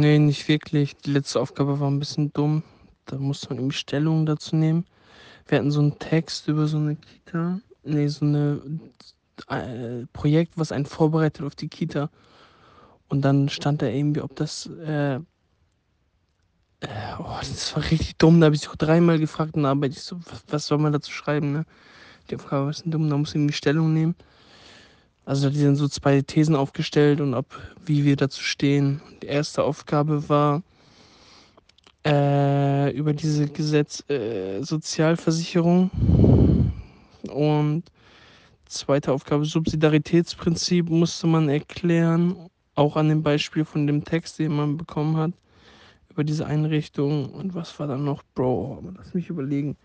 Nee, nicht wirklich. Die letzte Aufgabe war ein bisschen dumm. Da musste man irgendwie Stellung dazu nehmen. Wir hatten so einen Text über so eine Kita. Nee, so eine äh, Projekt, was einen vorbereitet auf die Kita. Und dann stand da irgendwie, ob das. Äh, äh, oh, das war richtig dumm. Da habe ich auch dreimal gefragt und dann arbeite ich so, was, was soll man dazu schreiben, ne? Die Aufgabe war ein bisschen dumm, da muss ich irgendwie Stellung nehmen. Also die sind so zwei Thesen aufgestellt und ob wie wir dazu stehen. Die erste Aufgabe war äh, über diese Gesetz äh, Sozialversicherung und zweite Aufgabe Subsidiaritätsprinzip musste man erklären, auch an dem Beispiel von dem Text, den man bekommen hat über diese Einrichtung und was war dann noch, Bro, lass mich überlegen.